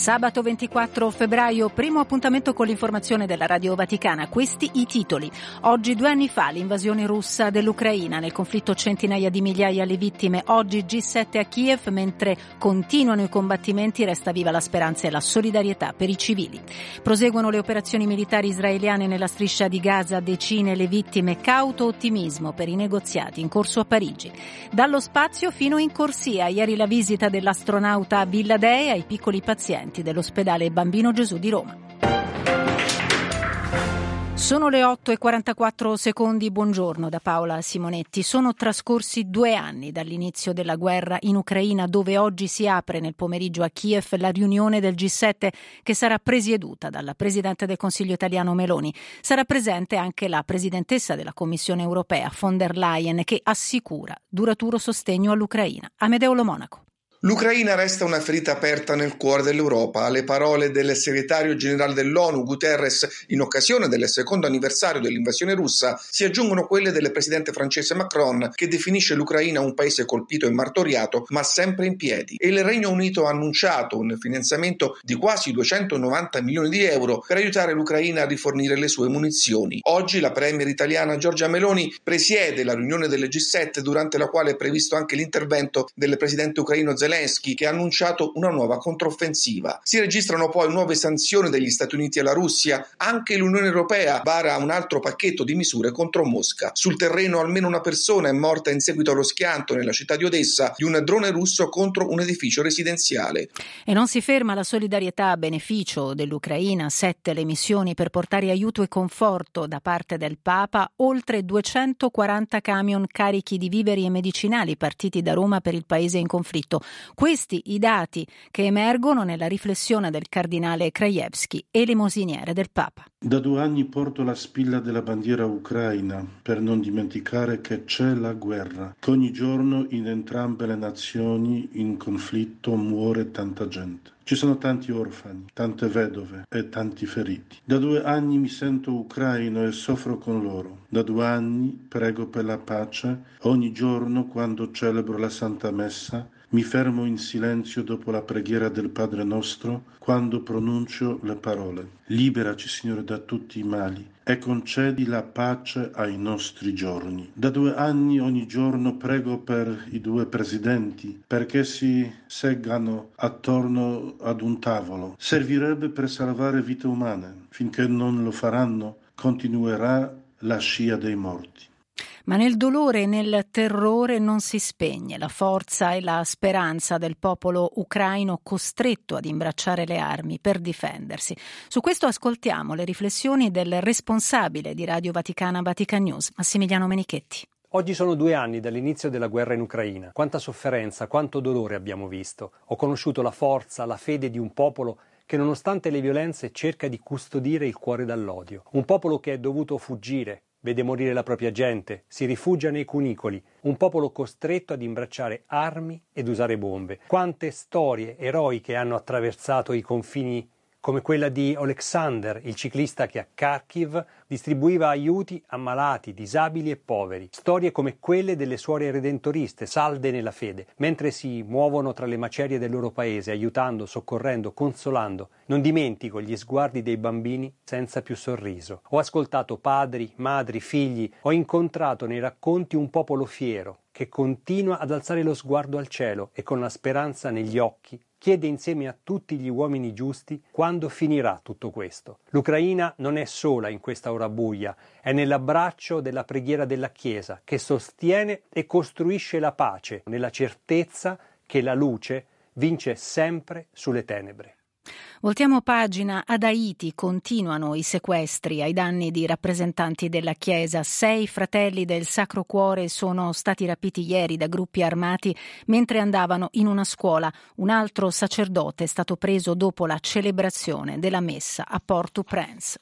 Sabato 24 febbraio, primo appuntamento con l'informazione della Radio Vaticana. Questi i titoli. Oggi, due anni fa, l'invasione russa dell'Ucraina. Nel conflitto centinaia di migliaia le vittime. Oggi G7 a Kiev, mentre continuano i combattimenti, resta viva la speranza e la solidarietà per i civili. Proseguono le operazioni militari israeliane nella striscia di Gaza, decine le vittime. Cauto ottimismo per i negoziati in corso a Parigi. Dallo spazio fino in corsia. Ieri la visita dell'astronauta a Villa Dei ai piccoli pazienti dell'ospedale Bambino Gesù di Roma. Sono le 8 e 44 secondi, buongiorno da Paola Simonetti. Sono trascorsi due anni dall'inizio della guerra in Ucraina, dove oggi si apre nel pomeriggio a Kiev la riunione del G7 che sarà presieduta dalla Presidente del Consiglio italiano Meloni. Sarà presente anche la Presidentessa della Commissione europea, von der Leyen, che assicura duraturo sostegno all'Ucraina. Amedeo Lo Monaco. L'Ucraina resta una ferita aperta nel cuore dell'Europa. Alle parole del segretario generale dell'ONU Guterres in occasione del secondo anniversario dell'invasione russa si aggiungono quelle del presidente francese Macron che definisce l'Ucraina un paese colpito e martoriato ma sempre in piedi. E il Regno Unito ha annunciato un finanziamento di quasi 290 milioni di euro per aiutare l'Ucraina a rifornire le sue munizioni. Oggi la premier italiana Giorgia Meloni presiede la riunione del G7 durante la quale è previsto anche l'intervento del presidente ucraino Zelensky Zelensky che ha annunciato una nuova controffensiva. Si registrano poi nuove sanzioni degli Stati Uniti alla Russia, anche l'Unione Europea vara un altro pacchetto di misure contro Mosca. Sul terreno almeno una persona è morta in seguito allo schianto nella città di Odessa di un drone russo contro un edificio residenziale. E non si ferma la solidarietà a beneficio dell'Ucraina, sette le missioni per portare aiuto e conforto da parte del Papa, oltre 240 camion carichi di viveri e medicinali partiti da Roma per il paese in conflitto. Questi i dati che emergono nella riflessione del cardinale Krajewski, elemosiniere del Papa. Da due anni porto la spilla della bandiera ucraina per non dimenticare che c'è la guerra, che ogni giorno in entrambe le nazioni in conflitto muore tanta gente. Ci sono tanti orfani, tante vedove e tanti feriti. Da due anni mi sento ucraino e soffro con loro. Da due anni prego per la pace. Ogni giorno quando celebro la Santa Messa mi fermo in silenzio dopo la preghiera del Padre nostro quando pronuncio le parole. Liberaci, Signore, da tutti i mali e concedi la pace ai nostri giorni. Da due anni ogni giorno prego per i due presidenti perché si seggano attorno ad un tavolo. Servirebbe per salvare vite umane. Finché non lo faranno, continuerà la scia dei morti. Ma nel dolore e nel terrore non si spegne la forza e la speranza del popolo ucraino costretto ad imbracciare le armi per difendersi. Su questo ascoltiamo le riflessioni del responsabile di Radio Vaticana Vatican News, Massimiliano Menichetti. Oggi sono due anni dall'inizio della guerra in Ucraina. Quanta sofferenza, quanto dolore abbiamo visto. Ho conosciuto la forza, la fede di un popolo che nonostante le violenze cerca di custodire il cuore dall'odio. Un popolo che è dovuto fuggire, vede morire la propria gente, si rifugia nei cunicoli, un popolo costretto ad imbracciare armi ed usare bombe. Quante storie eroiche hanno attraversato i confini come quella di Alexander, il ciclista che a Kharkiv distribuiva aiuti a malati, disabili e poveri. Storie come quelle delle suore redentoriste, salde nella fede, mentre si muovono tra le macerie del loro paese, aiutando, soccorrendo, consolando. Non dimentico gli sguardi dei bambini senza più sorriso. Ho ascoltato padri, madri, figli, ho incontrato nei racconti un popolo fiero che continua ad alzare lo sguardo al cielo e con la speranza negli occhi chiede insieme a tutti gli uomini giusti quando finirà tutto questo. L'Ucraina non è sola in questa ora buia, è nell'abbraccio della preghiera della Chiesa che sostiene e costruisce la pace nella certezza che la luce vince sempre sulle tenebre. Voltiamo pagina. Ad Haiti continuano i sequestri ai danni di rappresentanti della Chiesa. Sei fratelli del Sacro Cuore sono stati rapiti ieri da gruppi armati mentre andavano in una scuola. Un altro sacerdote è stato preso dopo la celebrazione della messa a Port-au-Prince.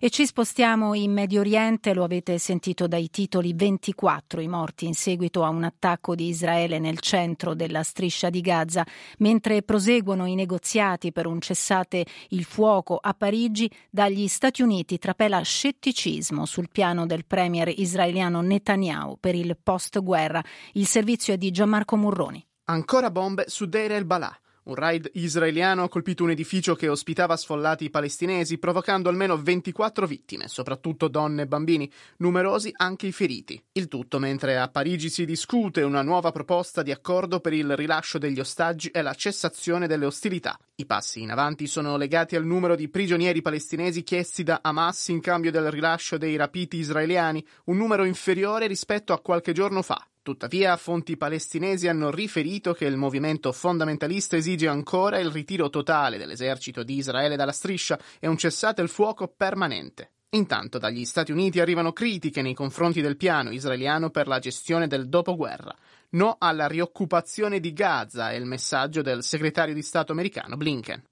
E ci spostiamo in Medio Oriente, lo avete sentito dai titoli 24 i morti in seguito a un attacco di Israele nel centro della striscia di Gaza, mentre proseguono i negoziati per un cessate il fuoco a Parigi, dagli Stati Uniti trapela scetticismo sul piano del premier israeliano Netanyahu per il post-guerra. Il servizio è di Gianmarco Murroni. Ancora bombe su Deir el-Balà. Un raid israeliano ha colpito un edificio che ospitava sfollati palestinesi, provocando almeno 24 vittime, soprattutto donne e bambini, numerosi anche i feriti. Il tutto mentre a Parigi si discute una nuova proposta di accordo per il rilascio degli ostaggi e la cessazione delle ostilità. I passi in avanti sono legati al numero di prigionieri palestinesi chiesti da Hamas in cambio del rilascio dei rapiti israeliani, un numero inferiore rispetto a qualche giorno fa. Tuttavia, fonti palestinesi hanno riferito che il movimento fondamentalista esige ancora il ritiro totale dell'esercito di Israele dalla striscia e un cessate il fuoco permanente. Intanto dagli Stati Uniti arrivano critiche nei confronti del piano israeliano per la gestione del dopoguerra. No alla rioccupazione di Gaza è il messaggio del segretario di Stato americano Blinken.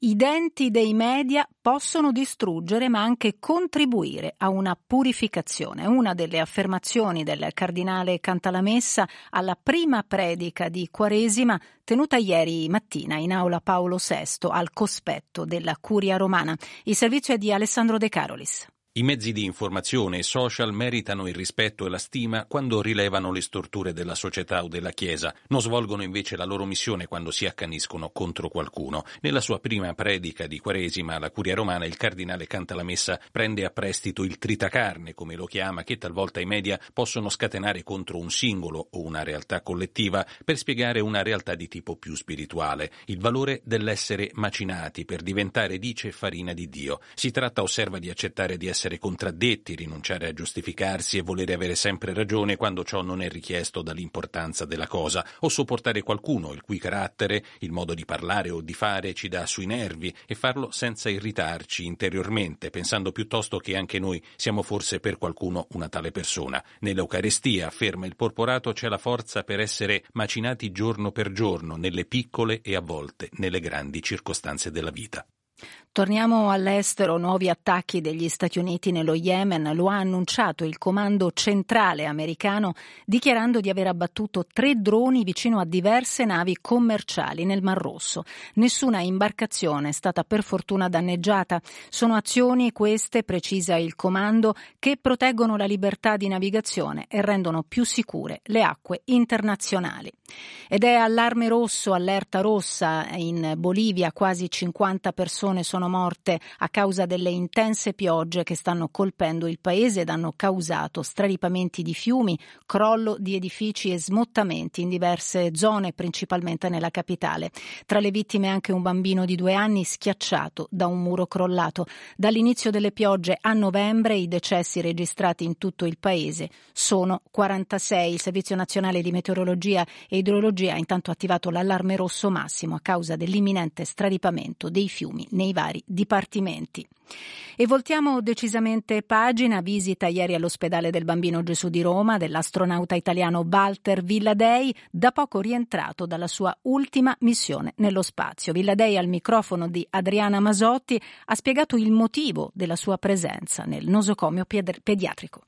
I denti dei media possono distruggere ma anche contribuire a una purificazione. Una delle affermazioni del cardinale Cantalamessa alla prima predica di Quaresima tenuta ieri mattina in aula Paolo VI al cospetto della Curia Romana. Il servizio è di Alessandro De Carolis. I mezzi di informazione e social meritano il rispetto e la stima quando rilevano le storture della società o della Chiesa, non svolgono invece la loro missione quando si accaniscono contro qualcuno. Nella sua prima predica di Quaresima alla Curia Romana il cardinale canta la messa prende a prestito il tritacarne, come lo chiama, che talvolta i media possono scatenare contro un singolo o una realtà collettiva per spiegare una realtà di tipo più spirituale, il valore dell'essere macinati per diventare, dice, farina di Dio. Si tratta, osserva, di accettare di essere essere contraddetti, rinunciare a giustificarsi e volere avere sempre ragione quando ciò non è richiesto dall'importanza della cosa, o sopportare qualcuno il cui carattere, il modo di parlare o di fare ci dà sui nervi e farlo senza irritarci interiormente, pensando piuttosto che anche noi siamo forse per qualcuno una tale persona. Nell'Eucarestia, afferma il porporato, c'è la forza per essere macinati giorno per giorno, nelle piccole e a volte nelle grandi circostanze della vita. Torniamo all'estero, nuovi attacchi degli Stati Uniti nello Yemen, lo ha annunciato il comando centrale americano dichiarando di aver abbattuto tre droni vicino a diverse navi commerciali nel Mar Rosso. Nessuna imbarcazione è stata per fortuna danneggiata. Sono azioni queste, precisa il comando, che proteggono la libertà di navigazione e rendono più sicure le acque internazionali. Ed è allarme rosso, allerta rossa in Bolivia, quasi 50 persone sono sono morte a causa delle intense piogge che stanno colpendo il paese ed hanno causato straripamenti di fiumi, crollo di edifici e smottamenti in diverse zone, principalmente nella capitale. Tra le vittime anche un bambino di due anni schiacciato da un muro crollato. Dall'inizio delle piogge a novembre i decessi registrati in tutto il paese sono 46. Il Servizio Nazionale di Meteorologia e Idrologia ha intanto attivato l'allarme rosso massimo a causa dell'imminente straripamento dei fiumi nei vari vari dipartimenti. E voltiamo decisamente pagina, visita ieri all'ospedale del Bambino Gesù di Roma dell'astronauta italiano Walter Villadei, da poco rientrato dalla sua ultima missione nello spazio. Villadei al microfono di Adriana Masotti ha spiegato il motivo della sua presenza nel nosocomio pediatrico.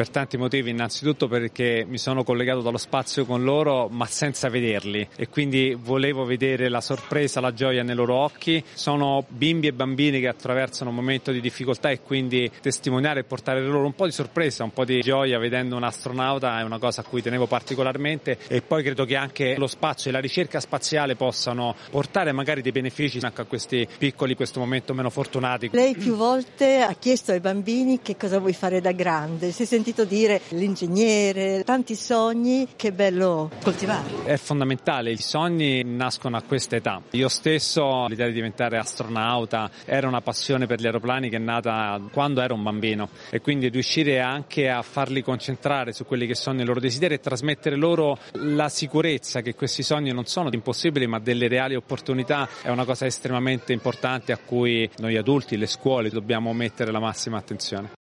Per tanti motivi, innanzitutto perché mi sono collegato dallo spazio con loro ma senza vederli e quindi volevo vedere la sorpresa, la gioia nei loro occhi. Sono bimbi e bambini che attraversano un momento di difficoltà e quindi testimoniare e portare loro un po' di sorpresa, un po' di gioia vedendo un astronauta è una cosa a cui tenevo particolarmente e poi credo che anche lo spazio e la ricerca spaziale possano portare magari dei benefici anche a questi piccoli, questo momento meno fortunati. Lei più volte ha chiesto ai bambini che cosa vuoi fare da grande. Si sentito dire l'ingegnere, tanti sogni, che bello coltivare. È fondamentale, i sogni nascono a questa età. Io stesso l'idea di diventare astronauta era una passione per gli aeroplani che è nata quando ero un bambino e quindi riuscire anche a farli concentrare su quelli che sono i loro desideri e trasmettere loro la sicurezza che questi sogni non sono impossibili ma delle reali opportunità è una cosa estremamente importante a cui noi adulti, le scuole dobbiamo mettere la massima attenzione.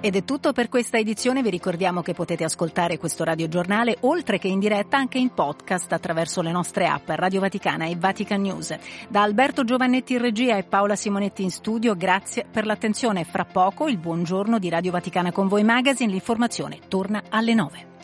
Ed è tutto per questa edizione, vi ricordiamo che potete ascoltare questo radiogiornale oltre che in diretta anche in podcast attraverso le nostre app Radio Vaticana e Vatican News. Da Alberto Giovannetti in regia e Paola Simonetti in studio, grazie per l'attenzione. Fra poco il buongiorno di Radio Vaticana con voi magazine, l'informazione torna alle 9.